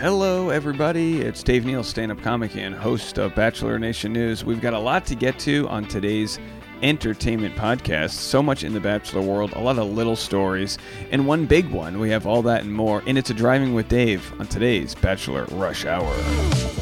Hello, everybody. It's Dave Neal, stand up comic and host of Bachelor Nation News. We've got a lot to get to on today's entertainment podcast. So much in the Bachelor world, a lot of little stories, and one big one. We have all that and more. And it's a Driving with Dave on today's Bachelor Rush Hour.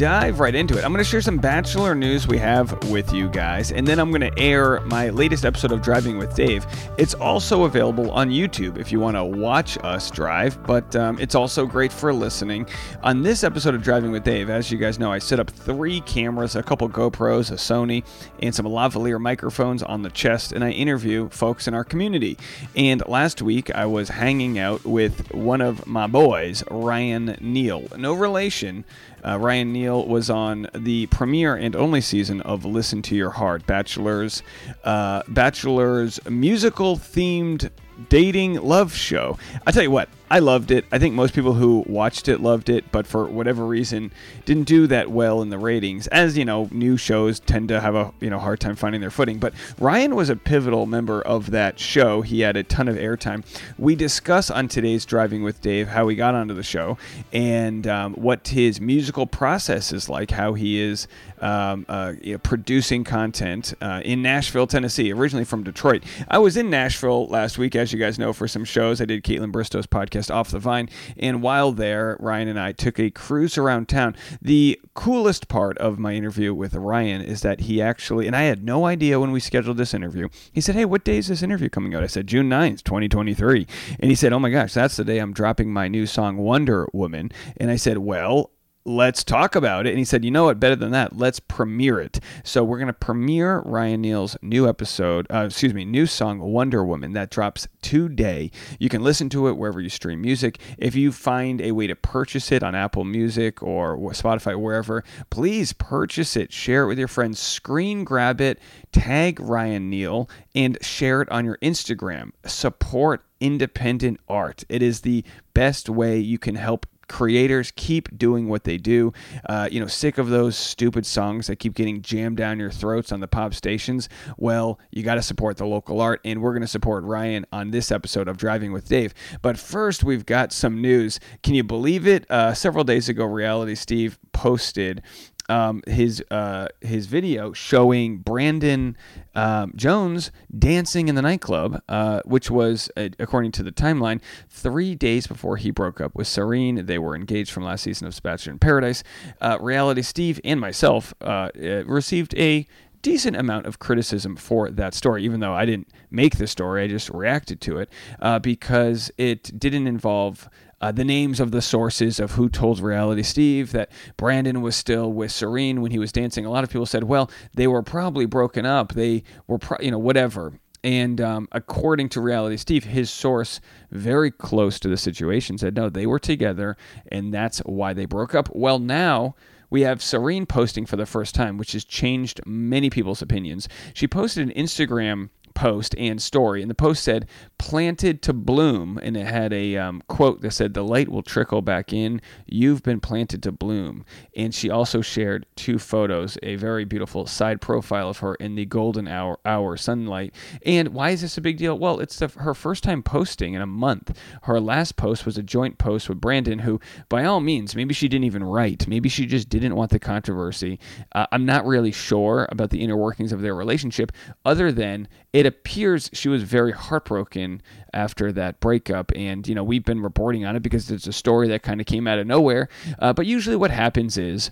Dive right into it. I'm going to share some Bachelor news we have with you guys, and then I'm going to air my latest episode of Driving with Dave. It's also available on YouTube if you want to watch us drive, but um, it's also great for listening. On this episode of Driving with Dave, as you guys know, I set up three cameras, a couple GoPros, a Sony, and some lavalier microphones on the chest, and I interview folks in our community. And last week, I was hanging out with one of my boys, Ryan Neal. No relation. Uh, Ryan Neal was on the premiere and only season of Listen to Your Heart, Bachelor's uh, Bachelor's musical themed dating love show. I tell you what, I loved it. I think most people who watched it loved it, but for whatever reason, didn't do that well in the ratings. As you know, new shows tend to have a you know hard time finding their footing. But Ryan was a pivotal member of that show. He had a ton of airtime. We discuss on today's Driving with Dave how he got onto the show and um, what his musical process is like. How he is um, uh, you know, producing content uh, in Nashville, Tennessee, originally from Detroit. I was in Nashville last week, as you guys know, for some shows. I did Kaitlyn Bristowe's podcast off the Vine. And while there, Ryan and I took a cruise around town. The coolest part of my interview with Ryan is that he actually, and I had no idea when we scheduled this interview, he said, Hey, what day is this interview coming out? I said, June 9th, 2023. And he said, Oh my gosh, that's the day I'm dropping my new song, Wonder Woman. And I said, Well, let's talk about it. And he said, you know what, better than that, let's premiere it. So we're going to premiere Ryan Neal's new episode, uh, excuse me, new song, Wonder Woman, that drops today. You can listen to it wherever you stream music. If you find a way to purchase it on Apple Music or Spotify, wherever, please purchase it, share it with your friends, screen grab it, tag Ryan Neal, and share it on your Instagram. Support independent art. It is the best way you can help creators keep doing what they do. Uh, you know, sick of those stupid songs that keep getting jammed down your throats on the pop stations. Well, you got to support the local art, and we're going to support Ryan on this episode of Driving with Dave. But first, we've got some news. Can you believe it? Uh, several days ago, Reality Steve posted um, his uh, his video showing Brandon um, Jones dancing in the nightclub, uh, which was, uh, according to the timeline, three days before he broke up with Serene. They were engaged from last season of Bachelor in Paradise. Uh, Reality Steve and myself uh, received a decent amount of criticism for that story, even though I didn't make the story, I just reacted to it uh, because it didn't involve uh, the names of the sources of who told Reality Steve that Brandon was still with Serene when he was dancing. A lot of people said, well, they were probably broken up. They were, pro- you know, whatever. And um, according to Reality Steve, his source very close to the situation said, no, they were together, and that's why they broke up. Well, now we have Serene posting for the first time, which has changed many people's opinions. She posted an Instagram post and story. And the post said, planted to bloom. And it had a um, quote that said, the light will trickle back in. You've been planted to bloom. And she also shared two photos, a very beautiful side profile of her in the golden hour, hour sunlight. And why is this a big deal? Well, it's the, her first time posting in a month. Her last post was a joint post with Brandon, who, by all means, maybe she didn't even write. Maybe she just didn't want the controversy. Uh, I'm not really sure about the inner workings of their relationship, other than it appears she was very heartbroken after that breakup. And, you know, we've been reporting on it because it's a story that kind of came out of nowhere. Uh, but usually what happens is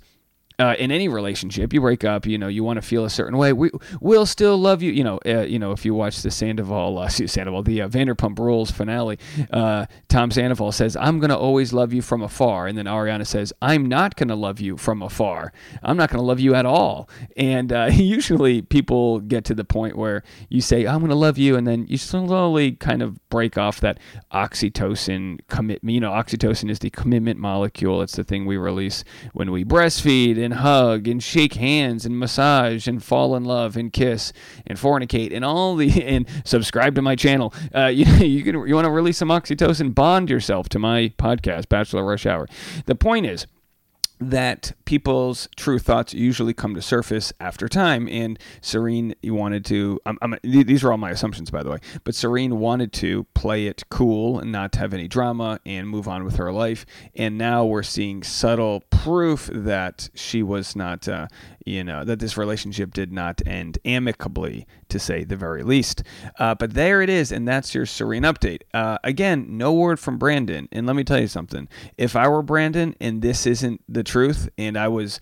uh, in any relationship, you break up, you know, you want to feel a certain way. We will still love you, you know. Uh, you know, if you watch the Sandoval, uh, Sandoval, the uh, Vanderpump Rules finale, uh, Tom Sandoval says, "I'm gonna always love you from afar," and then Ariana says, "I'm not gonna love you from afar. I'm not gonna love you at all." And uh, usually, people get to the point where you say, "I'm gonna love you," and then you slowly kind of break off that oxytocin commitment. You know, oxytocin is the commitment molecule. It's the thing we release when we breastfeed and hug and shake hands and massage and fall in love and kiss and fornicate and all the and subscribe to my channel. Uh, you you can you want to release some oxytocin, bond yourself to my podcast, Bachelor Rush Hour. The point is that people's true thoughts usually come to surface after time. And Serene wanted to, I'm, I'm, these are all my assumptions, by the way, but Serene wanted to play it cool and not have any drama and move on with her life. And now we're seeing subtle proof that she was not, uh, you know, that this relationship did not end amicably, to say the very least. Uh, but there it is, and that's your Serene update. Uh, again, no word from Brandon. And let me tell you something. If I were Brandon and this isn't the truth, and I was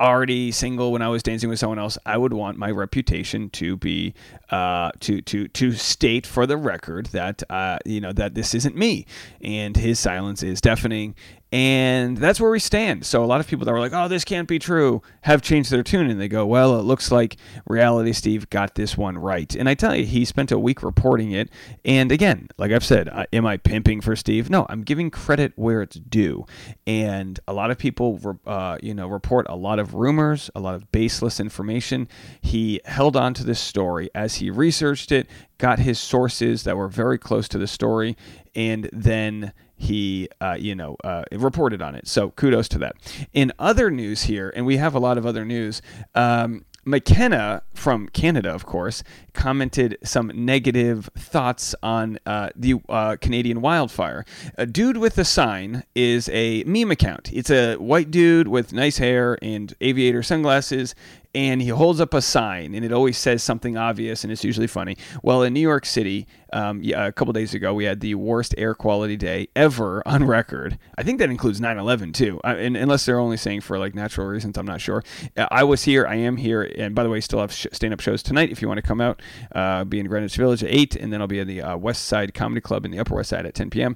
already single when I was dancing with someone else, I would want my reputation to be uh, to to to state for the record that uh, you know that this isn't me, and his silence is deafening, and that's where we stand. So a lot of people that were like, "Oh, this can't be true," have changed their tune, and they go, "Well, it looks like Reality Steve got this one right." And I tell you, he spent a week reporting it. And again, like I've said, am I pimping for Steve? No, I'm giving credit where it's due. And a lot of people, uh, you know, report a lot of rumors, a lot of baseless information. He held on to this story as he researched it, got his sources that were very close to the story, and then he, uh, you know, uh, reported on it. So kudos to that. In other news here, and we have a lot of other news. Um, McKenna from Canada, of course, commented some negative thoughts on uh, the uh, Canadian wildfire. A dude with a sign is a meme account. It's a white dude with nice hair and aviator sunglasses, and he holds up a sign, and it always says something obvious, and it's usually funny. Well, in New York City, um, yeah, a couple days ago, we had the worst air quality day ever on record. I think that includes 9/11 too, I, and, unless they're only saying for like natural reasons, I'm not sure. Uh, I was here, I am here, and by the way, still have sh- stand-up shows tonight if you want to come out. Uh, be in Greenwich Village at eight, and then I'll be at the uh, West Side Comedy Club in the Upper West Side at 10 p.m.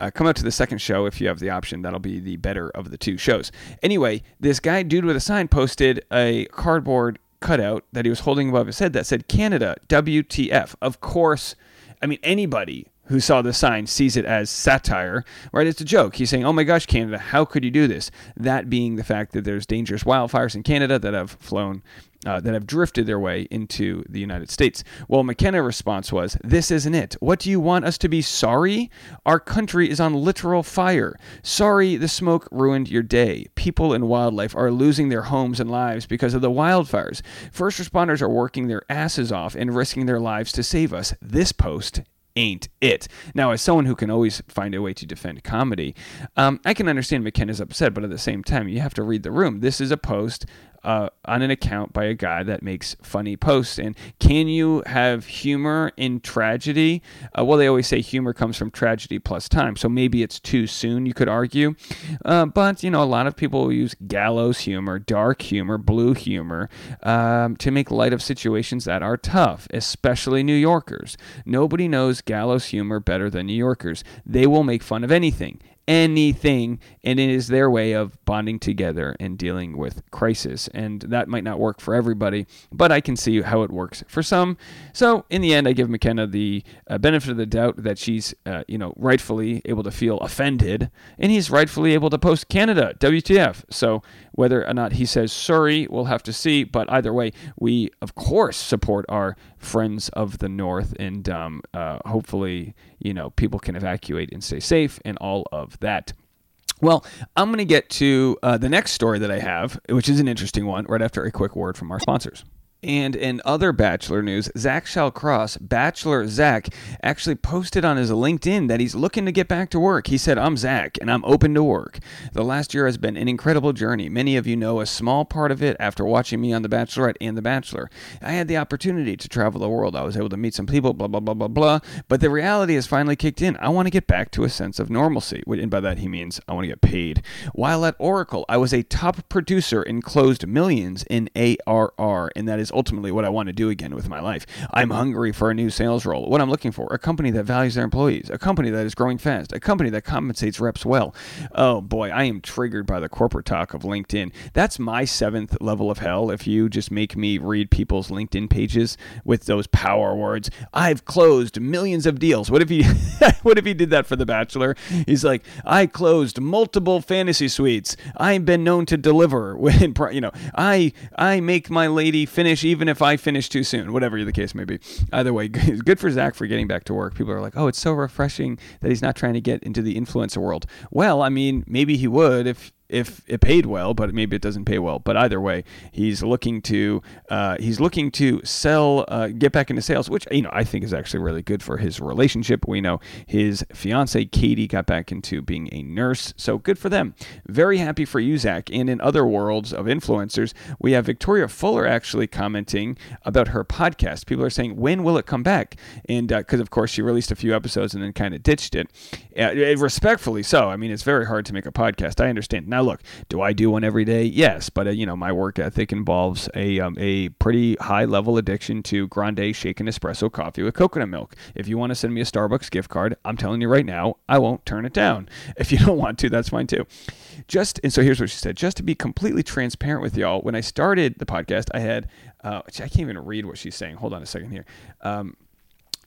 Uh, come out to the second show if you have the option. That'll be the better of the two shows. Anyway, this guy, dude with a sign, posted a card cardboard cutout that he was holding above his head that said Canada WTF. Of course, I mean anybody who saw the sign sees it as satire, right? It's a joke. He's saying, "Oh my gosh, Canada, how could you do this?" That being the fact that there's dangerous wildfires in Canada that have flown uh, that have drifted their way into the United States. Well, McKenna's response was, This isn't it. What do you want us to be sorry? Our country is on literal fire. Sorry the smoke ruined your day. People and wildlife are losing their homes and lives because of the wildfires. First responders are working their asses off and risking their lives to save us. This post ain't it. Now, as someone who can always find a way to defend comedy, um, I can understand McKenna's upset, but at the same time, you have to read the room. This is a post uh, on an account by a guy that makes funny posts. And can you have humor in tragedy? Uh, well, they always say humor comes from tragedy plus time. So maybe it's too soon, you could argue. Uh, but, you know, a lot of people use gallows humor, dark humor, blue humor um, to make light of situations that are tough, especially New Yorkers. Nobody knows gallows humor better than New Yorkers. They will make fun of anything anything, and it is their way of bonding together and dealing with crisis. And that might not work for everybody, but I can see how it works for some. So in the end, I give McKenna the uh, benefit of the doubt that she's, uh, you know, rightfully able to feel offended, and he's rightfully able to post Canada WTF. So whether or not he says sorry, we'll have to see. But either way, we of course support our friends of the North, and um, uh, hopefully, you know, people can evacuate and stay safe, and all of that. Well, I'm going to get to uh, the next story that I have, which is an interesting one, right after a quick word from our sponsors. And in other Bachelor news, Zach Shallcross, Bachelor Zach, actually posted on his LinkedIn that he's looking to get back to work. He said, I'm Zach and I'm open to work. The last year has been an incredible journey. Many of you know a small part of it after watching me on The Bachelorette and The Bachelor. I had the opportunity to travel the world. I was able to meet some people, blah, blah, blah, blah, blah. But the reality has finally kicked in. I want to get back to a sense of normalcy. And by that, he means I want to get paid. While at Oracle, I was a top producer and closed millions in ARR, and that is ultimately what I want to do again with my life. I'm hungry for a new sales role. What I'm looking for, a company that values their employees, a company that is growing fast, a company that compensates reps well. Oh boy, I am triggered by the corporate talk of LinkedIn. That's my seventh level of hell if you just make me read people's LinkedIn pages with those power words. I've closed millions of deals. What if he what if he did that for the bachelor? He's like, I closed multiple fantasy suites. I've been known to deliver when you know, I I make my lady finish even if I finish too soon, whatever the case may be. Either way, good for Zach for getting back to work. People are like, oh, it's so refreshing that he's not trying to get into the influencer world. Well, I mean, maybe he would if if it paid well, but maybe it doesn't pay well. But either way, he's looking to uh, he's looking to sell, uh, get back into sales, which you know I think is actually really good for his relationship. We know his fiance Katie got back into being a nurse, so good for them. Very happy for you, Zach. And in other worlds of influencers, we have Victoria Fuller actually commenting about her podcast. People are saying, when will it come back? And because uh, of course she released a few episodes and then kind of ditched it. Uh, respectfully so. I mean, it's very hard to make a podcast. I understand. Now, look, do I do one every day? Yes, but uh, you know, my work ethic involves a um, a pretty high level addiction to grande shaken espresso coffee with coconut milk. If you want to send me a Starbucks gift card, I'm telling you right now, I won't turn it down. If you don't want to, that's fine too. Just and so here's what she said. Just to be completely transparent with y'all, when I started the podcast, I had uh, I can't even read what she's saying. Hold on a second here. Um,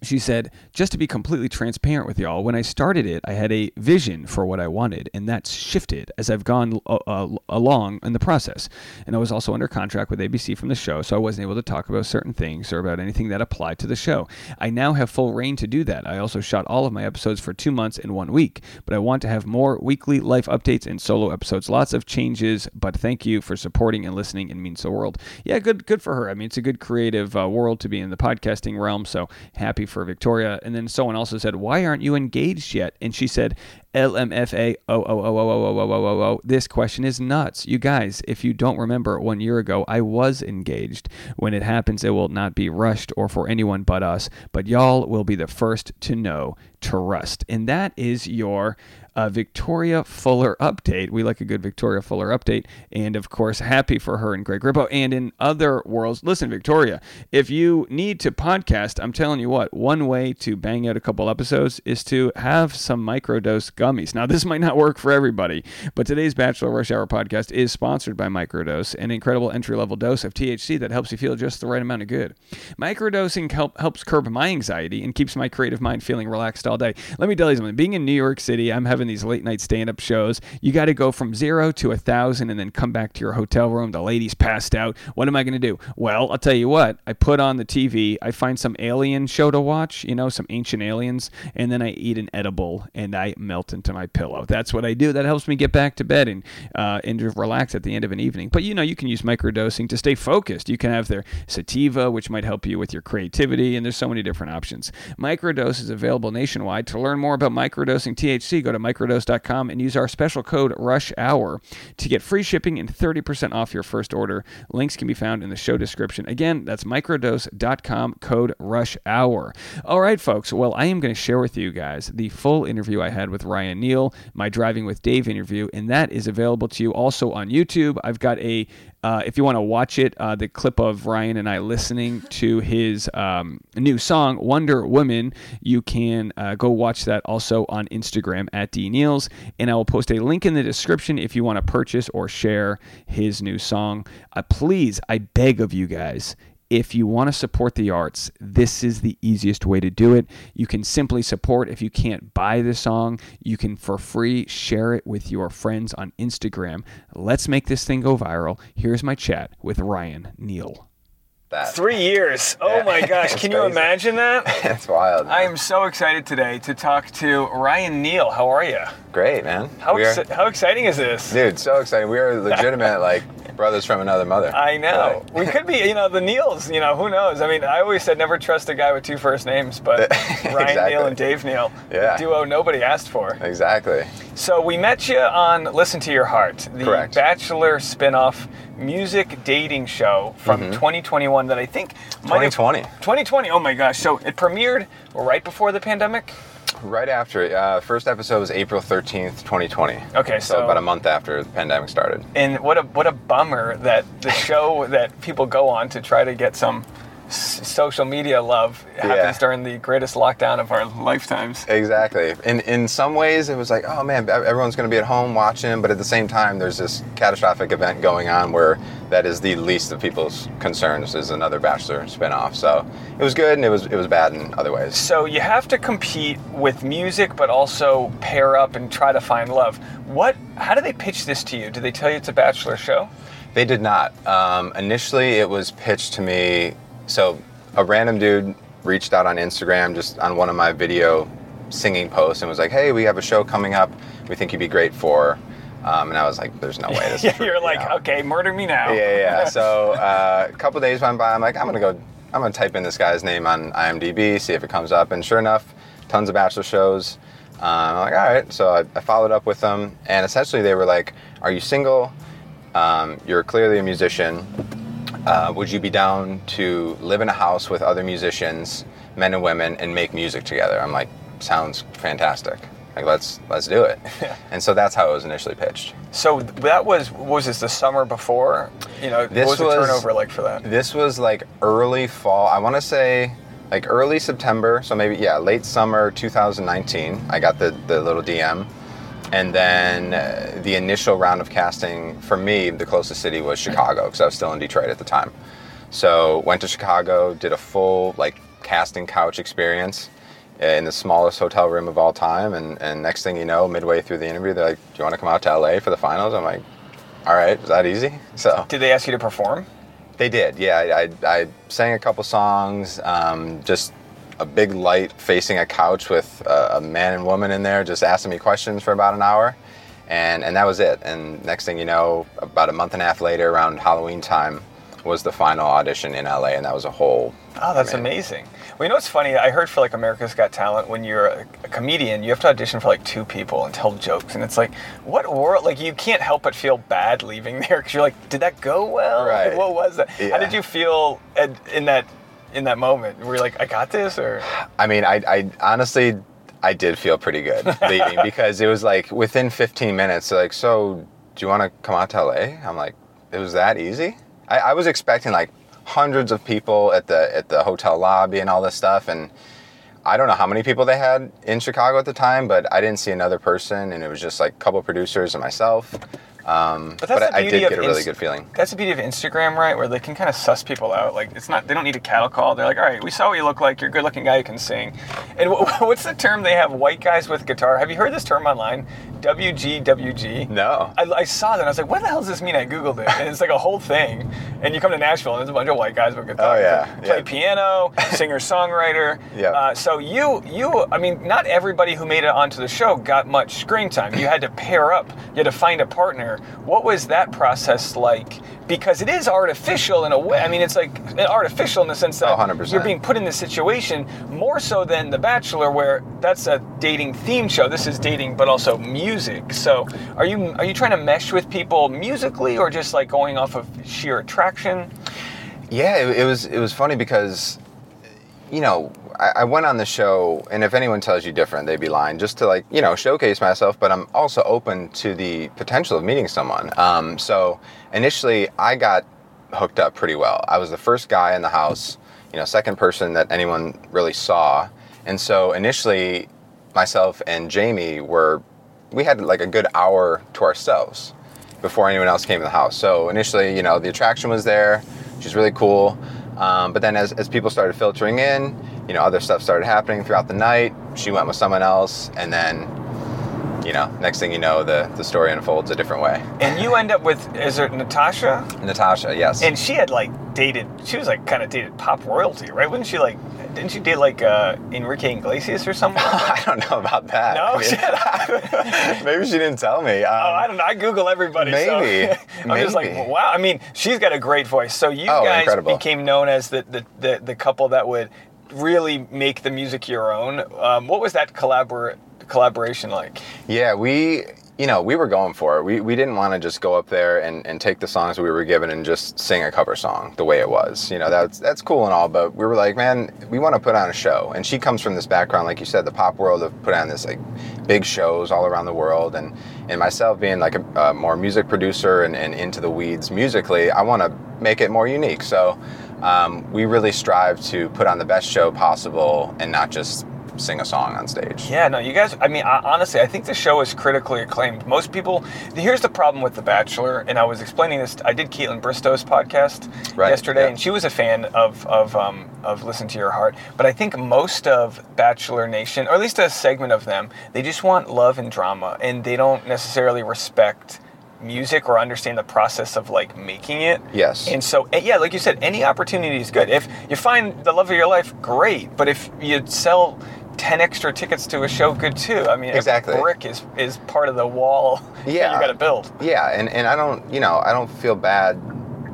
she said, just to be completely transparent with y'all, when I started it, I had a vision for what I wanted, and that's shifted as I've gone uh, uh, along in the process. And I was also under contract with ABC from the show, so I wasn't able to talk about certain things or about anything that applied to the show. I now have full rein to do that. I also shot all of my episodes for two months in one week, but I want to have more weekly life updates and solo episodes. Lots of changes, but thank you for supporting and listening. It means the world. Yeah, good, good for her. I mean, it's a good creative uh, world to be in the podcasting realm, so happy for Victoria. And then someone also said, Why aren't you engaged yet? And she said, LMFA, oh, oh, oh, oh, oh, oh, oh, oh, oh, this question is nuts. You guys, if you don't remember, one year ago, I was engaged. When it happens, it will not be rushed or for anyone but us, but y'all will be the first to know to rust. And that is your uh, Victoria Fuller update. We like a good Victoria Fuller update. And of course, happy for her and Greg Grippo. And in other worlds, listen, Victoria, if you need to podcast, I'm telling you what, one way to bang out a couple episodes is to have some microdose gummies. Now, this might not work for everybody, but today's Bachelor Rush Hour podcast is sponsored by Microdose, an incredible entry level dose of THC that helps you feel just the right amount of good. Microdosing help, helps curb my anxiety and keeps my creative mind feeling relaxed all day. Let me tell you something. Being in New York City, I'm having these late night stand up shows. You got to go from zero to a thousand and then come back to your hotel room. The lady's passed out. What am I going to do? Well, I'll tell you what. I put on the TV. I find some alien show to watch, you know, some ancient aliens, and then I eat an edible and I melt into my pillow. That's what I do. That helps me get back to bed and uh, and relax at the end of an evening. But you know, you can use microdosing to stay focused. You can have their sativa, which might help you with your creativity, and there's so many different options. Microdose is available nationwide. To learn more about microdosing THC, go to microdose.com and use our special code Rush Hour to get free shipping and 30% off your first order. Links can be found in the show description. Again, that's microdose.com code Rush Hour. All right, folks. Well, I am going to share with you guys the full interview I had with Ryan Neal, my Driving with Dave interview, and that is available to you also on YouTube. I've got a uh, if you want to watch it, uh, the clip of Ryan and I listening to his um, new song, Wonder Woman, you can uh, go watch that also on Instagram at D Neals. And I will post a link in the description if you want to purchase or share his new song. Uh, please, I beg of you guys, if you want to support the arts, this is the easiest way to do it. You can simply support if you can't buy the song, you can for free share it with your friends on Instagram. Let's make this thing go viral. Here's my chat with Ryan Neal. That. Three years. Oh my gosh. Can you imagine that? That's wild. Man. I am so excited today to talk to Ryan Neal. How are you? Great, man. How, exci- how exciting is this? Dude, so exciting. We are legitimate, like, brothers from another mother. I know. we could be, you know, the Neals, you know, who knows? I mean, I always said never trust a guy with two first names, but Ryan exactly. Neal and Dave Neal, yeah. duo nobody asked for. Exactly. So we met you on Listen to Your Heart, the Correct. Bachelor spinoff music dating show from mm-hmm. 2021 that I think 2020. 2020. Oh my gosh. So it premiered right before the pandemic? Right after it. Uh, first episode was April 13th, 2020. Okay, so, so, about a month after the pandemic started. And what a what a bummer that the show that people go on to try to get some social media love happens yeah. during the greatest lockdown of our lifetimes. Exactly. In in some ways, it was like, oh man, everyone's going to be at home watching, but at the same time, there's this catastrophic event going on where that is the least of people's concerns is another Bachelor spinoff. So it was good and it was it was bad in other ways. So you have to compete with music, but also pair up and try to find love. What? How do they pitch this to you? Do they tell you it's a Bachelor show? They did not. Um, initially, it was pitched to me so a random dude reached out on Instagram just on one of my video singing posts and was like, "Hey, we have a show coming up. We think you'd be great for." Um, and I was like, "There's no way this." yeah, you're like, know? okay, murder me now. Yeah, yeah. So uh, a couple days went by. I'm like, I'm gonna go. I'm gonna type in this guy's name on IMDb, see if it comes up. And sure enough, tons of Bachelor shows. Um, I'm like, all right. So I, I followed up with them, and essentially they were like, "Are you single? Um, you're clearly a musician. Uh, would you be down to live in a house with other musicians, men and women, and make music together?" I'm like, "Sounds fantastic. Like, let's let's do it." And so that's how it was initially pitched. So that was was this the summer before? You know, This what was, was- the turnover like for that? This was like early fall. I want to say like early September. So maybe yeah, late summer 2019. I got the the little DM, and then uh, the initial round of casting for me, the closest city was Chicago because I was still in Detroit at the time. So went to Chicago, did a full like casting couch experience in the smallest hotel room of all time, and and next thing you know, midway through the interview, they're like, "Do you want to come out to LA for the finals?" I'm like, "All right, is that easy?" So. Did they ask you to perform? They did, yeah. I, I, I sang a couple songs, um, just a big light facing a couch with a, a man and woman in there, just asking me questions for about an hour, and and that was it. And next thing you know, about a month and a half later, around Halloween time, was the final audition in LA, and that was a whole. Oh, that's I mean, amazing. Well, you know what's funny? I heard for like America's Got Talent, when you're a, a comedian, you have to audition for like two people and tell jokes, and it's like, what world? Like, you can't help but feel bad leaving there because you're like, did that go well? Like, Right. what was that? How did you feel in that in that moment? Were you like, I got this, or I mean, I, I honestly, I did feel pretty good leaving because it was like within 15 minutes, they're like, so do you want to come out to LA? I'm like, it was that easy? I, I was expecting like hundreds of people at the at the hotel lobby and all this stuff, and I don't know how many people they had in Chicago at the time, but I didn't see another person, and it was just like a couple producers and myself. Um, But but I, I did of get a really Inst- good feeling. That's the beauty of Instagram, right? Where they can kind of suss people out. Like it's not they don't need a cattle call. They're like, all right, we saw what you look like. You're a good-looking guy who can sing. And wh- what's the term they have? White guys with guitar. Have you heard this term online? WGWG. No. I, I saw that. and I was like, what the hell does this mean? I googled it, and it's like a whole thing. And you come to Nashville, and there's a bunch of white guys with guitar. Oh, yeah, Play yeah. piano, singer songwriter. Yeah. Uh, so you you I mean, not everybody who made it onto the show got much screen time. You had to pair up. You had to find a partner. What was that process like? Because it is artificial in a way. I mean, it's like eh, artificial in the sense that Oh, 100%. you're being put in this situation more so than The Bachelor, where that's a dating theme show. This is dating, but also music. So, are you are you trying to mesh with people musically, or just like going off of sheer attraction? Yeah, it, it was it was funny because, you know, I, I went on the show, and if anyone tells you different, they'd be lying. Just to like you know showcase myself, but I'm also open to the potential of meeting someone. Um, so initially, I got hooked up pretty well. I was the first guy in the house, you know, second person that anyone really saw, and so initially, myself and Jamie were, we had like a good hour to ourselves before anyone else came in the house. So initially, you know, the attraction was there. She's really cool. Um, but then as, as people started filtering in, you know, other stuff started happening throughout the night. She went with someone else. And then, you know, next thing you know, the, the story unfolds a different way. And you end up with is it Natascha? Natascha, yes. And she had like dated. She was like kind of dated pop royalty, right? Wouldn't she like? Didn't she date like uh, Enrique Iglesias or someone? I don't know about that. No, I mean, shit. maybe she didn't tell me. Um, Oh, I don't know. I Google everybody. so Maybe. I'm just like, wow. I mean, she's got a great voice. So you Oh, guys incredible. became known as the, the, the, the couple that would really make the music your own. Um, what was that collabor- collaboration like? Yeah, we, you know, we were going for it. We, we didn't want to just go up there and, and take the songs we were given and just sing a cover song the way it was. You know, that's that's cool and all, but we were like, man, we want to put on a show. And she comes from this background, like you said, the pop world of put on this like big shows all around the world. And and myself being like a, more music producer and, and into the weeds musically, I want to make it more unique. So um, we really strive to put on the best show possible and not just sing a song on stage. Yeah, no, you guys. I mean, I, honestly, I think the show is critically acclaimed. Most people. Here's the problem with The Bachelor, and I was explaining this. I did Kaitlyn Bristowe's podcast Right, yesterday, yeah. and she was a fan of of um, of Listen to Your Heart. But I think most of Bachelor Nation, or at least a segment of them, they just want love and drama, and they don't necessarily respect music or understand the process of like making it. Yes. And so, eh, yeah, like you said, any opportunity is good. If you find the love of your life, great. But if you sell ten extra tickets to a show good too. I mean, Exactly. brick is is part of the wall that Yeah. you got to build. Yeah, and, and I don't, you know, I don't feel bad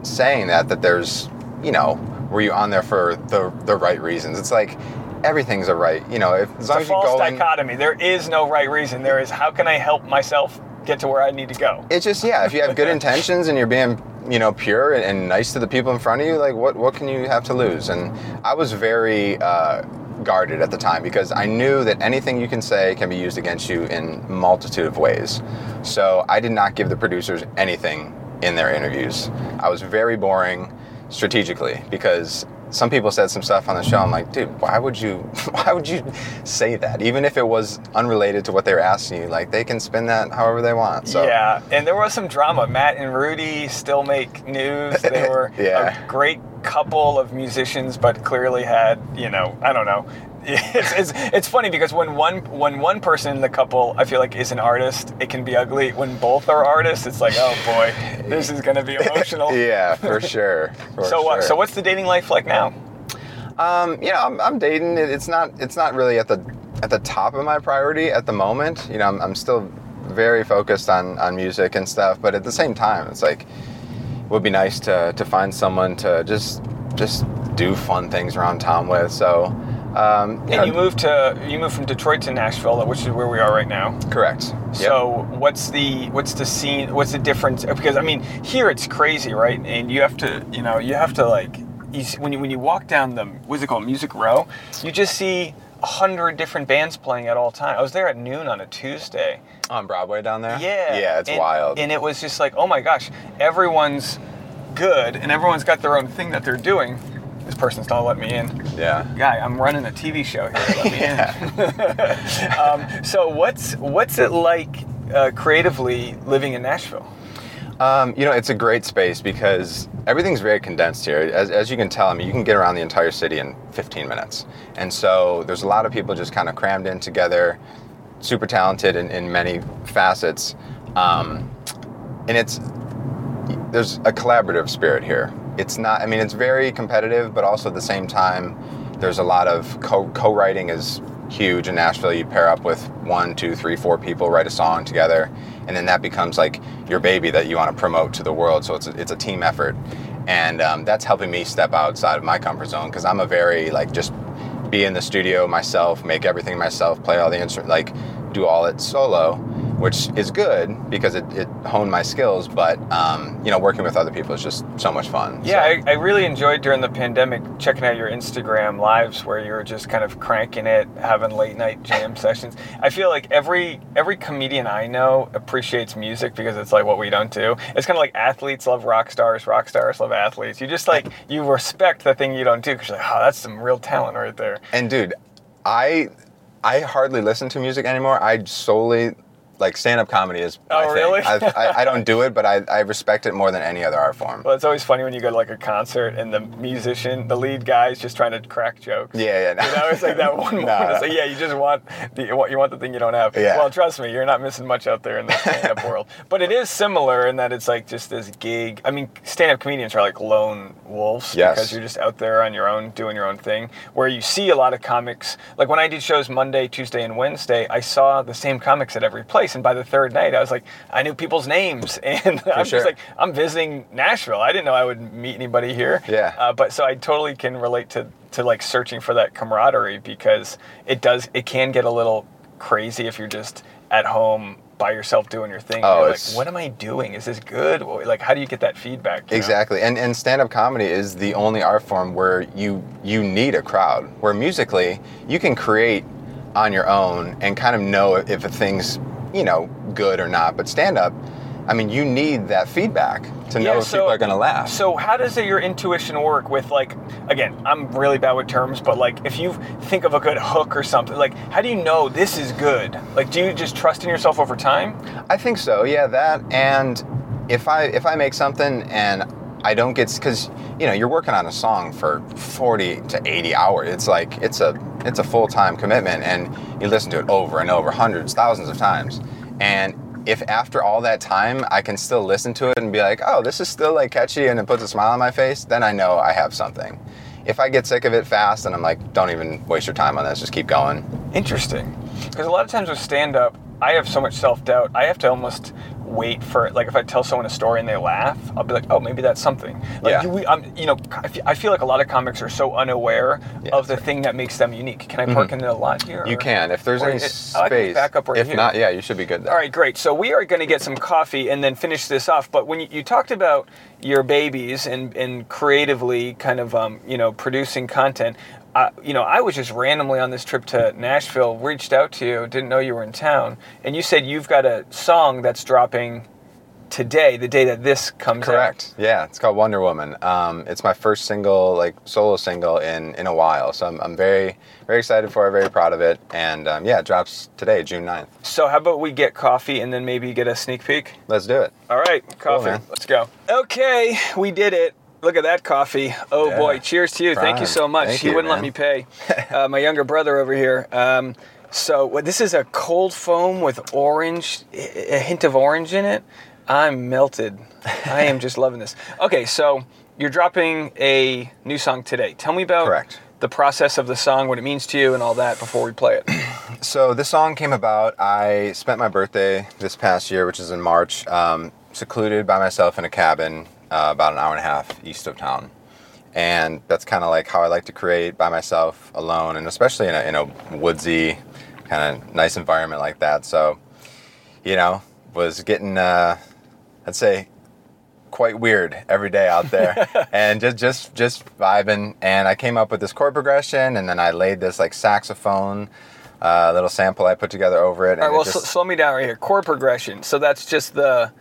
saying that, that there's, you know, were you on there for the, the right reasons? It's like everything's a right, you know, if, as It's long a as you false go in. dichotomy. There is no right reason. There is how can I help myself get to where I need to go. It's just, yeah, if you have good intentions and you're being, you know, pure and, and nice to the people in front of you, like what, what can you have to lose? And I was very uh, guarded at the time because I knew that anything you can say can be used against you in multitude of ways. So I did not give the producers anything in their interviews. I was very boring strategically because some people said some stuff on the show. I'm like, dude, why would you, why would you say that? Even if it was unrelated to what they were asking you, like they can spin that however they want. So Yeah, and there was some drama. Matt and Rudi still make news. They were Yeah. a great couple of musicians, but clearly had, you know, I don't know. It's, it's, it's funny because when one when one person in the couple I feel like is an artist, it can be ugly. When both are artists, it's like, oh boy, this is gonna be emotional. yeah, for sure. For So uh, sure. so what's the dating life like now? Um, you know, I'm, I'm dating. It's not. It's not really at the at the top of my priority at the moment. You know, I'm, I'm still very focused on on music and stuff. But at the same time, it's like it would be nice to to find someone to just just do fun things around town with. So. Um, And know, you moved to you moved from Detroit to Nashville, which is where we are right now. correct. Yep. So what's the what's the scene? What's the difference? Because I mean, here it's crazy, right? And you have to, you know, you have to like, you, when you when you walk down the what's it called, Music Row, you just see a hundred different bands playing at all time. I was there at noon on a Tuesday. on Broadway down there. Yeah. Yeah, it's and, wild. And it was just like, oh my gosh, everyone's good, and everyone's got their own thing that they're doing. This person's not letting me in. yeah. Guy, I'm running a TV show here. Let me in. Yeah. um, so what's what's it like uh, creatively living in Nashville? Um, you know, it's a great space because everything's very condensed here. As, as you can tell, I mean, you can get around the entire city in 15 minutes. And so there's a lot of people just kind of crammed in together, super talented in, in many facets. Um, and it's, there's a collaborative spirit here. It's not, I mean, it's very competitive, but also at the same time, there's a lot of co- co-writing is huge in Nashville. You pair up with one, two, three, four people, write a song together, and then that becomes like your baby that you want to promote to the world. So it's a, it's a team effort, and um, that's helping me step outside of my comfort zone because I'm a very like just be in the studio myself, make everything myself, play all the instruments, like do all it solo, which is good because it, it honed my skills. But um, you know, working with other people is just so much fun. Yeah, So- I, I really enjoyed during the pandemic checking out your Instagram lives where you were just kind of cranking it, having late night jam sessions. I feel like every every comedian I know appreciates music because it's like what we don't do. It's kind of like athletes love rock stars, rock stars love athletes. You just like you respect the thing you don't do because you're like, oh, that's some real talent right there. And dude, I I hardly listen to music anymore. I solely like stand-up comedy is Oh, thing. really? I, I, I don't do it, but I, I respect it more than any other art form. Well, it's always funny when you go to like a concert and the musician, the lead guy, is just trying to crack jokes. Yeah, yeah. You know, it's like that one moment. It's like, yeah, you just want the you want, you want the thing you don't have. Yeah. Well, trust me, you're not missing much out there in the stand-up world. But it is similar in that it's like just this gig. I mean, stand-up comedians are like lone wolves Yes. because you're just out there on your own doing your own thing. Where you see a lot of comics. Like when I did shows Monday, Tuesday, and Wednesday, I saw the same comics at every place, and by the third night, I was like, I knew people's names, and I'm sure. just like, I'm visiting Nashville. I didn't know I would meet anybody here. Yeah. Uh, but so I totally can relate to to like searching for that camaraderie because it does it can get a little crazy if you're just at home by yourself doing your thing. Oh, like, what am I doing? Is this good? Like, how do you get that feedback? you know? Exactly, and and stand-up comedy is the only art form where you you need a crowd. Where musically, you can create on your own and kind of know if a thing's you know good or not. But stand-up, I mean, you need that feedback to know Yeah, if so- people are going to laugh. So how does your intuition work with like again, I'm really bad with terms, but like if you think of a good hook or something, like how do you know this is good? Like do you just trust in yourself over time? I think so. Yeah, that and if I if I make something and I don't get because you know you're working on a song for 40 to 80 hours. It's like it's a it's a full time commitment, and you listen to it over and over, hundreds, thousands of times. And if after all that time I can still listen to it and be like, oh, this is still like catchy and it puts a smile on my face, then I know I have something. if I get sick of it fast, then I'm like, don't even waste your time on this. Just keep going. Interesting. Because a lot of times with stand up, I have so much self doubt. I have to almost wait for like if I tell someone a story and they laugh, I'll be like, oh, maybe that's something. Like, Yeah. you- we, I'm, you know, I feel like a lot of comics are so unaware Yeah. of the thing that makes them unique. Can I park in the lot here? You or- can if there's any it- space. I back up right if here. not, yeah, you should be good. There. All right, great. So we are going to get some coffee and then finish this off. But when you, you talked about your babies and, and creatively kind of um, you know producing content, you know I was just randomly on this trip to Nashville, reached out to you, didn't know you were in town, and you said you've got a song that's dropping today, the day that this comes out. Correct. Yeah, it's called Wonder Woman. Um, it's my first single, like solo single in in a while. So I'm, I'm very very excited for it. Very proud of it. And um, yeah, it drops today, June 9th. So how about we get coffee and then maybe get a sneak peek? Let's do it. All right, coffee. man. Let's go. Okay, we did it. Look at that coffee. Oh Yeah. boy, cheers to you. Thank you so much. Thank he you, wouldn't let me pay. Uh, my younger brother over here. Um, so what, this is a cold foam with orange, a hint of orange in it. I'm melted. I am just loving this. Okay, so you're dropping a new song today. Tell me about Correct. the process of the song, what it means to you, and all that before we play it. So this song came about. I spent my birthday this past year, which is in March, um, secluded by myself in a cabin uh, about an hour and a half east of town. And that's kind of like how I like to create by myself, alone, and especially in a, in a woodsy, kind of nice environment like that. So, you know, was getting, uh, I'd say, quite weird every day out there and just just just vibing and i came up with this chord progression and then i laid this like saxophone uh, little sample i put together over it and All right, well, just, sl- slow me down right here. Chord progression. So that's just the.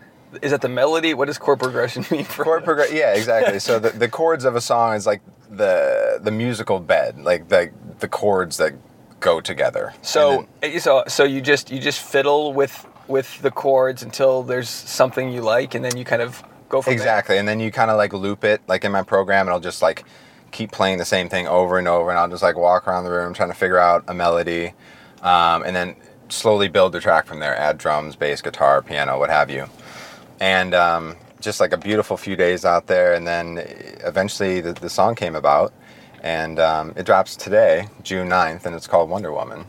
Is that the melody? What does chord progression mean for? chord progression yeah exactly so the, the chords of a song is like the the musical bed like the the chords that go together So, then- eh, so, so you just you just fiddle with with the chords until there's something you like, and then you kind of go from exactly and then you kind of like loop it like in my program and i'll just like keep playing the same thing over and over and i'll just like walk around the room trying to figure out a melody um, and then slowly build the track from there add drums bass guitar piano what have you and um, just like a beautiful few days out there and then eventually the, the song came about and um, it drops today june 9th and it's called wonder woman.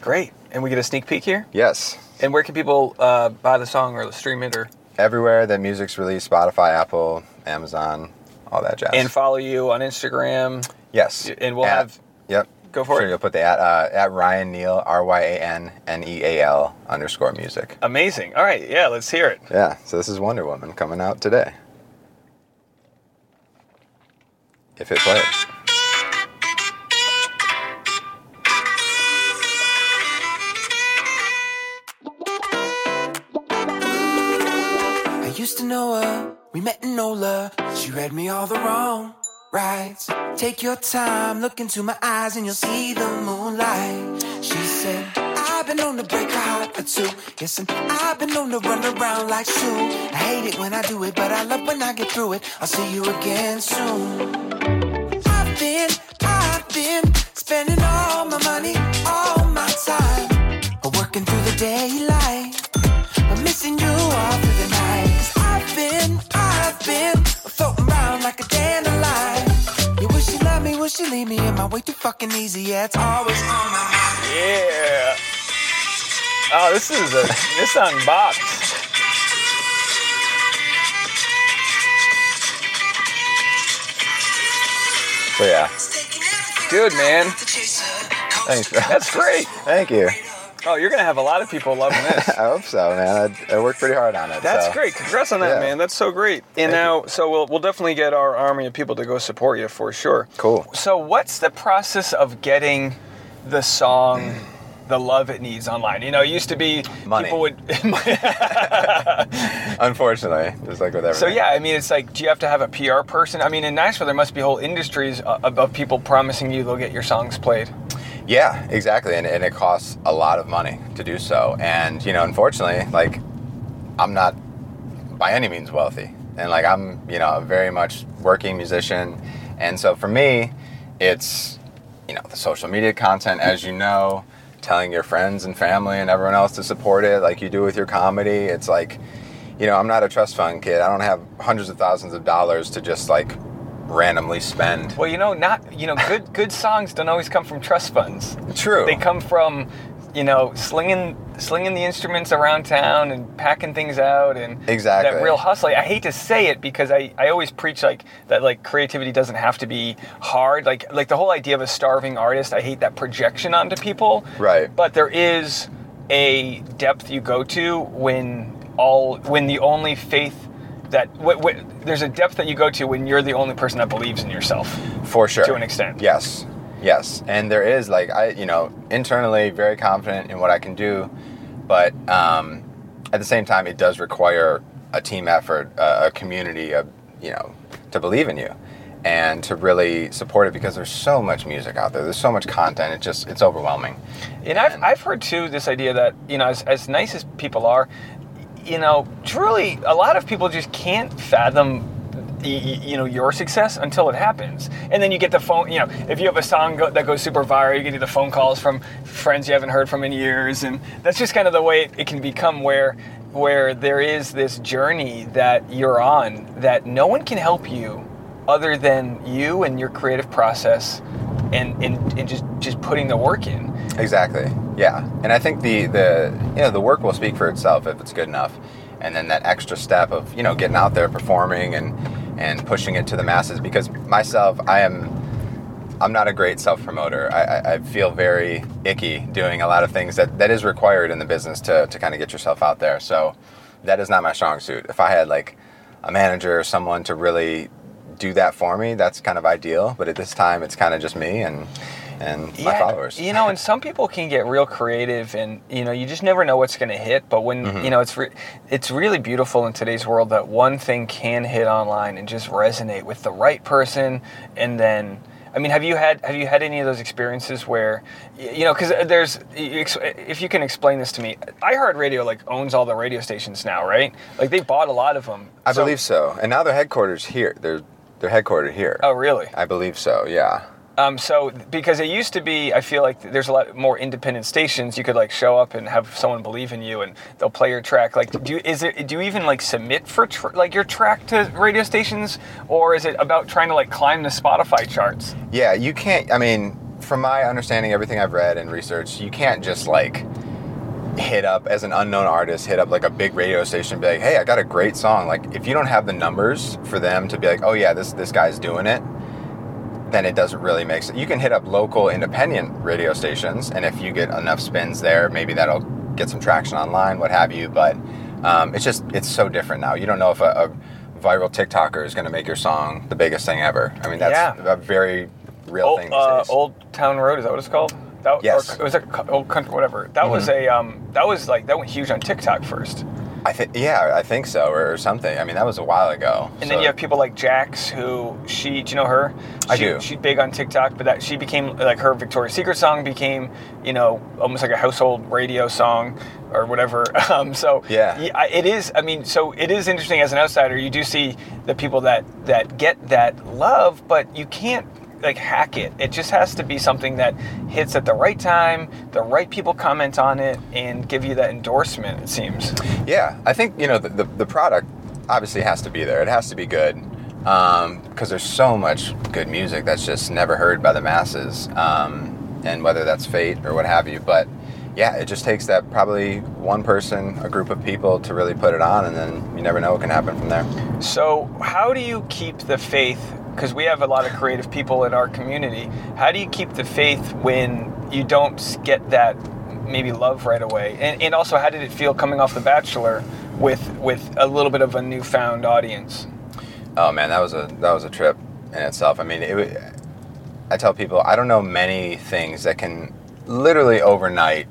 Great, and we get a sneak peek here. yes And where can people uh, buy the song or stream it or everywhere that music's released spotify apple amazon all that jazz and follow you on Instagram? Yes. And we'll At- have- Yep. Go for sure, it. You'll put the at uh, at Ryan Neal R Y A N N E A L underscore music. Amazing. All right, yeah, let's hear it. Yeah. So this is Wonder Woman coming out today. If it plays. I used to know her. We met in NOLA. She read me all the wrong rights. Take your time, look into my eyes, and you'll see the moonlight. She said, I've been on to break a heart or two. Yes, and I've been on to run around like Sue. I hate it when I do it, but I love when I get through it. I'll see you again soon. I've been, I've been spending all my money, all my time, working through the daylight. You loved me, wish you leave me in my way too fucking easy. Yeah, it's always on my mind. Yeah. Oh, this is a this bops. So yeah. Dude, man, Thanks. bro. that's great. Thank you. Oh, you're gonna have a lot of people loving this. I hope so, man. I, I worked pretty hard on it. That's so. great. Congrats on that, Yeah. man. That's so great. And Thank now, so we'll we'll definitely get our army of people to go support you for sure. Cool. So, what's the process of getting the song? The love it needs online. You know, it used to be Money. people would. Unfortunately, just like with everything. so yeah, I mean, it's like, do you have to have a PR person? I mean, in Nashville, there must be whole industries of, of people promising you they'll get your songs played. Yeah, exactly. And, and it costs a lot of money to do so. And, you know, unfortunately, like, I'm not by any means wealthy. And, like, I'm, you know, a very much working musician. And so for me, it's, you know, the social media content, as you know, telling your friends and family and everyone else to support it like you do with your comedy. It's like, you know, I'm not a trust fund kid. I don't have hundreds of thousands of dollars to just, like, randomly spend. Well, you know, not you know, good good songs don't always come from trust funds. True. They come from, you know, slinging slinging the instruments around town and packing things out and Exactly. that real hustling. I hate to say it because I, I always preach like that like creativity doesn't have to be hard. Like like the whole idea of a starving artist, I hate that projection onto people. Right. But there is a depth you go to when all when the only faith that there's a depth that you go to when you're the only person that believes in yourself. For sure. To an extent. Yes. Yes. And there is like I you know, internally very confident in what I can do, but um, at the same time it does require a team effort, a, a community of, you know, to believe in you and to really support it because there's so much music out there. There's so much content. It just it's overwhelming. And I've, I've heard too this idea that, you know, as, as nice as people are, you know, truly a lot of people just can't fathom, you know, your success until it happens. And then you get the phone, you know, if you have a song go, that goes super viral, you get the phone calls from friends you haven't heard from in years. And that's just kind of the way it can become where, where there is this journey that you're on that no one can help you other than you and your creative process and, and, and just, just putting the work in. Exactly. Yeah. And I think the the you know the work will speak for itself if it's good enough. And then that extra step of, you know, getting out there performing and and pushing it to the masses because myself I am I'm not a great self promoter. I, I, feel very icky doing a lot of things that, that is required in the business to, to kind of get yourself out there. So that is not my strong suit. If I had like a manager or someone to really do that for me, that's kind of ideal. But at this time, it's kind of just me and and my followers. You know, and some people can get real creative, and you know, you just never know what's going to hit. But when Mm-hmm. you know, it's re- it's really beautiful in today's world that one thing can hit online and just resonate with the right person, and then. I mean, have you had have you had any of those experiences where, you know, because there's if you can explain this to me, iHeartRadio like owns all the radio stations now, right? Like they bought a lot of them. I believe so. And now their headquarters here. They're they're headquartered here. Oh, really? I believe so. Yeah. Um, so because it used to be, I feel like there's a lot more independent stations. You could like show up and have someone believe in you, and they'll play your track. Like, do you, is it? Do you even like submit for tr- like your track to radio stations, or is it about trying to like climb the Spotify charts? Yeah. You can't. I mean, from my understanding, everything I've read and researched, you can't just like hit up as an unknown artist, hit up like a big radio station, be like, "Hey, I got a great song." Like, if you don't have the numbers for them to be like, "Oh yeah, this this guy's doing it," then it doesn't really make sense. You can hit up local independent radio stations, and if you get enough spins there, maybe that'll get some traction online, what have you. But um, it's just it's so different now. You don't know if a, a viral TikToker is going to make your song the biggest thing ever. I mean, that's Yeah. a very real Old, thing. Uh. Old Town Road is that what it's called? That, Yes. Mm-hmm. Or, it was a old country, whatever. That was a um, that was like that went huge on TikTok first. I think yeah, I think so, or, or something. I mean, that was a while ago. And so- then you have people like Jax, who she, do you know her? I she, do. She's big on TikTok, but that she became like her Victoria's Secret song became, you know, almost like a household radio song or whatever. Um, so Yeah. I- it is. I mean, so it is interesting as an outsider. You do see the people that that get that love, but you can't like hack it. It just has to be something that hits at the right time. The right people comment on it and give you that endorsement. It seems. Yeah, I think you know the, the, the product obviously has to be there. It has to be good because there's so much good music that's just never heard by the masses, um, and whether that's fate or what have you. But yeah, it just takes that probably one person, a group of people to really put it on, and then you never know what can happen from there. So, how do you keep the faith? Because we have a lot of creative people in our community. How do you keep the faith when you don't get that maybe love right away? And, and also, how did it feel coming off The Bachelor with with a little bit of a newfound audience? Oh man, that was a that was a trip in itself. I mean, it, I tell people I don't know many things that can literally overnight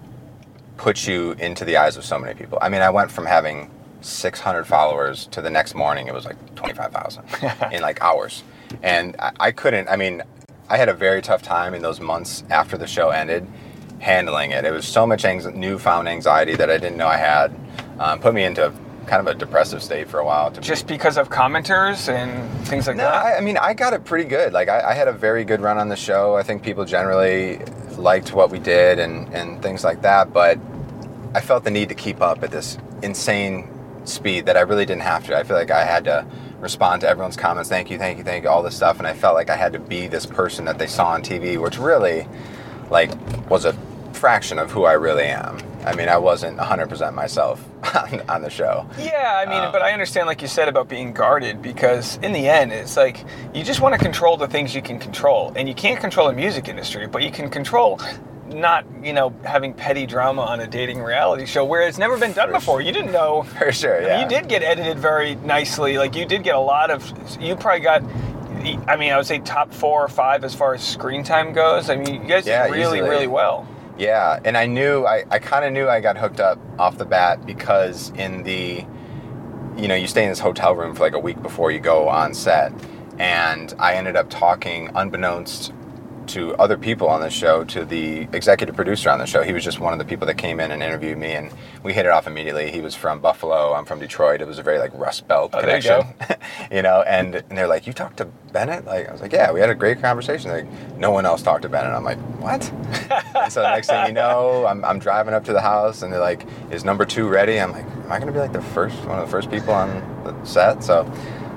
put you into the eyes of so many people. I mean, I went from having 600 followers to the next morning it was like 25,000 in like hours, and I, I couldn't. I mean, I had a very tough time in those months after the show ended handling it. It was so much anx- newfound anxiety that I didn't know I had. Um, put me into kind of a depressive state for a while. To be- Just because of commenters and things like no, that? I, I mean, I got it pretty good. Like, I, I had a very good run on the show. I think people generally liked what we did and, and things like that. But I felt the need to keep up at this insane speed that I really didn't have to. I feel like I had to respond to everyone's comments. Thank you, thank you, thank you, all this stuff. And I felt like I had to be this person that they saw on TV, which really, like, was a fraction of who I really am. I mean, I wasn't 100% myself on, on the show. Yeah, I mean, Um, but I understand, like you said, about being guarded because in the end, it's like you just want to control the things you can control, and you can't control the music industry, but you can control not, you know, having petty drama on a dating reality show where it's never been done For before. You didn't know. For sure, I mean, you did get edited very nicely. Like you did get a lot of. You probably got. I mean, I would say top four or five as far as screen time goes. I mean, you guys Yeah, did really, easily. really well. Yeah, and I knew I, I kind of knew I got hooked up off the bat because in the you know you stay in this hotel room for like a week before you go on set, and I ended up talking unbeknownst to other people on the show to the executive producer on the show. He was just one of the people that came in and interviewed me, and we hit it off immediately. He was from Buffalo. I'm from Detroit. It was a very like Rust Belt Oh, there you connection, you know. And, and they're like, "You talked to Bennett?" Like I was like, "Yeah, we had a great conversation." Like no one else talked to Bennett. I'm like, "What?" and so the next thing you know, I'm, I'm driving up to the house, and they're like, "Is number two ready?" I'm like, "Am I going to be like the first one of the first people on the set?" So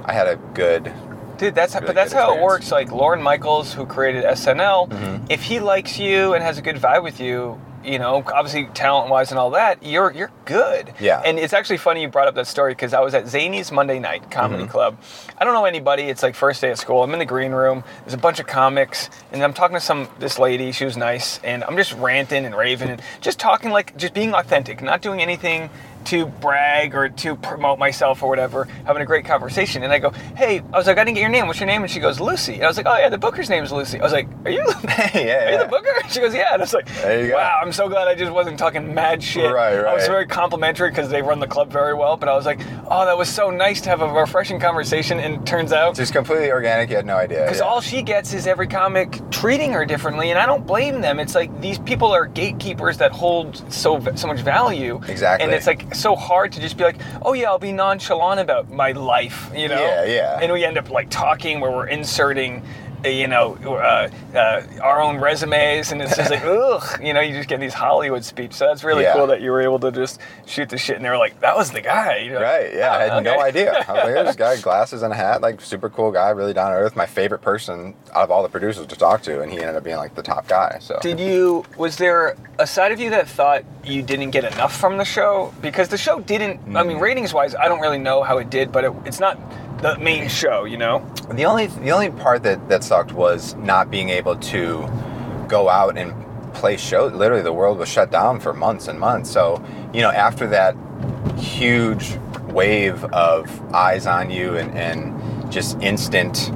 I had a good Dude, that's Really but that's how it works. Like Lorne Michaels, who created SNL, Mhm. if he likes you and has a good vibe with you, you know, obviously talent wise and all that, you're you're good. Yeah. And it's actually funny you brought up that story because I was at Zanies Monday Night Comedy Mhm. Club. I don't know anybody. It's like first day of school. I'm in the green room. There's a bunch of comics, and I'm talking to some this lady. She was nice, and I'm just ranting and raving and just talking like just being authentic, not doing anything to brag or to promote myself or whatever, having a great conversation. And I go, hey, I was like, I didn't get your name. What's your name? And she goes, Lucy. And I was like, oh yeah, the booker's name is Lucy. I was like, are you? yeah, Are you yeah. the booker? She goes, yeah. And I was like, There you go. wow, I'm so glad I just wasn't talking mad shit. Right, I was very complimentary because they run the club very well. But I was like, oh, that was so nice to have a refreshing conversation. And turns out, Just completely organic. You had no idea. because yeah. all she gets is every comic treating her differently, and I don't blame them. It's like these people are gatekeepers that hold so so much value. Exactly. And it's like so hard to just be like, oh yeah, I'll be nonchalant about my life, you know? Yeah, yeah. And we end up like talking where we're inserting. You know, uh, uh, our own resumes, and it's just like, ugh, you know, you just get these Hollywood speech. So that's really Yeah. cool that you were able to just shoot the shit, and they were like, that was the guy. You know? Right, yeah, I had Oh, no idea. I was like, this guy, glasses and a hat, like super cool guy, really down to earth. My favorite person out of all the producers to talk to, and he ended up being like the top guy. So Did you? Was there a side of you that thought you didn't get enough from the show? Because the show didn't. I Mm. mean, ratings wise, I don't really know how it did, but it, it's not the main show. You know? the only the only part that that sucked was not being able to go out and play shows. Literally, the world was shut down for months and months. So you know, after that huge wave of eyes on you and and just instant,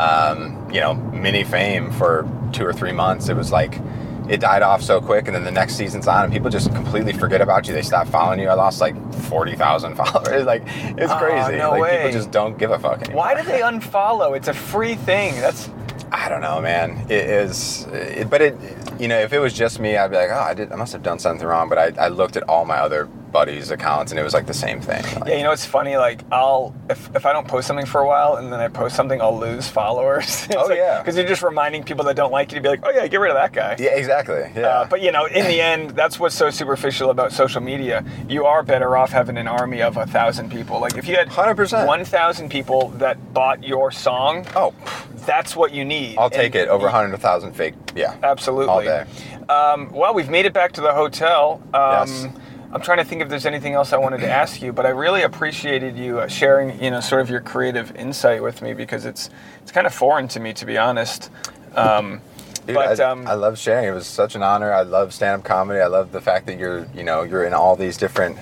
um, you know, mini fame for two or three months, it was like. It died off so quick, and then the next season's on, and people just completely forget about you. They stop following you. I lost like forty thousand followers. Like it's Oh, crazy. no like way. people just don't give a fuck anymore. Why do they unfollow? It's a free thing. That's I don't know, man. It is, it, but it, you know, if it was just me, I'd be like, oh, I did, I must have done something wrong. But I, I looked at all my other buddies' accounts, and it was like the same thing. Like, yeah. You know, it's funny. Like I'll if, if I don't post something for a while and then I post something, I'll lose followers. Oh, yeah. Because you're just reminding people that don't like you to be like, oh yeah, get rid of that guy. yeah, exactly. Yeah, Uh, but you know, in the end, that's what's so superficial about social media. You are better off having an army of a thousand people. Like if you had 100%. one thousand people that bought your song, oh, that's what you need. I'll take And- it over hundred thousand fake. Yeah, Absolutely. all day. Um, well, we've made it back to the hotel. Um, Yes. I'm trying to think if there's anything else I wanted to ask you, but I really appreciated you uh, sharing, you know, sort of your creative insight with me because it's it's kind of foreign to me, to be honest. Um, Dude, but I, um, I love sharing. It was such an honor. I love stand-up comedy. I love the fact that you're, you know, you're in all these different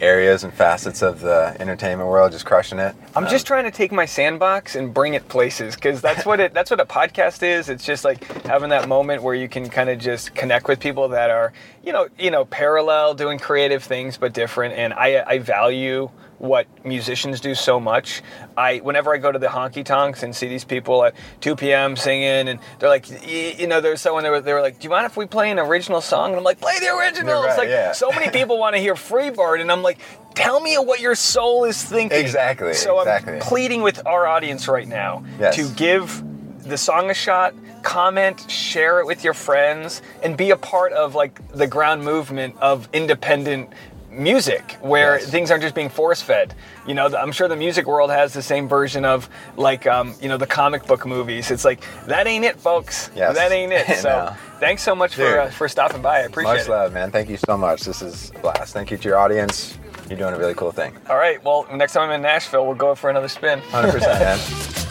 areas and facets of the entertainment world, just crushing it. I'm Um, just trying to take my sandbox and bring it places because that's what it that's what a podcast is. It's just like having that moment where you can kind of just connect with people that are you know you know parallel doing creative things but different. And I I value what musicians do so much. I whenever I go to the honky tonks and see these people at 2 p.m. singing and they're like you know there's someone they were, they were like do you mind if we play an original song and I'm like play the original. Right, it's like yeah. so many people want to hear Freebird and I'm like tell me what your soul is thinking. Exactly, So exactly. I'm pleading with our audience right now Yes. to give the song a shot, comment, share it with your friends, and be a part of like the ground movement of independent music where Yes. things aren't just being force fed. You know, the, I'm sure the music world has the same version of like um, you know the comic book movies. It's like that ain't it, folks. Yes. That ain't it. So No. thanks so much for uh, for stopping by. I appreciate Much it. Much love, man. Thank you so much. This is a blast. Thank you to your audience. You're doing a really cool thing. All right. Well, next time I'm in Nashville, we'll go for another spin. 100%, man.